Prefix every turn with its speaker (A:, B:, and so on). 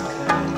A: sky.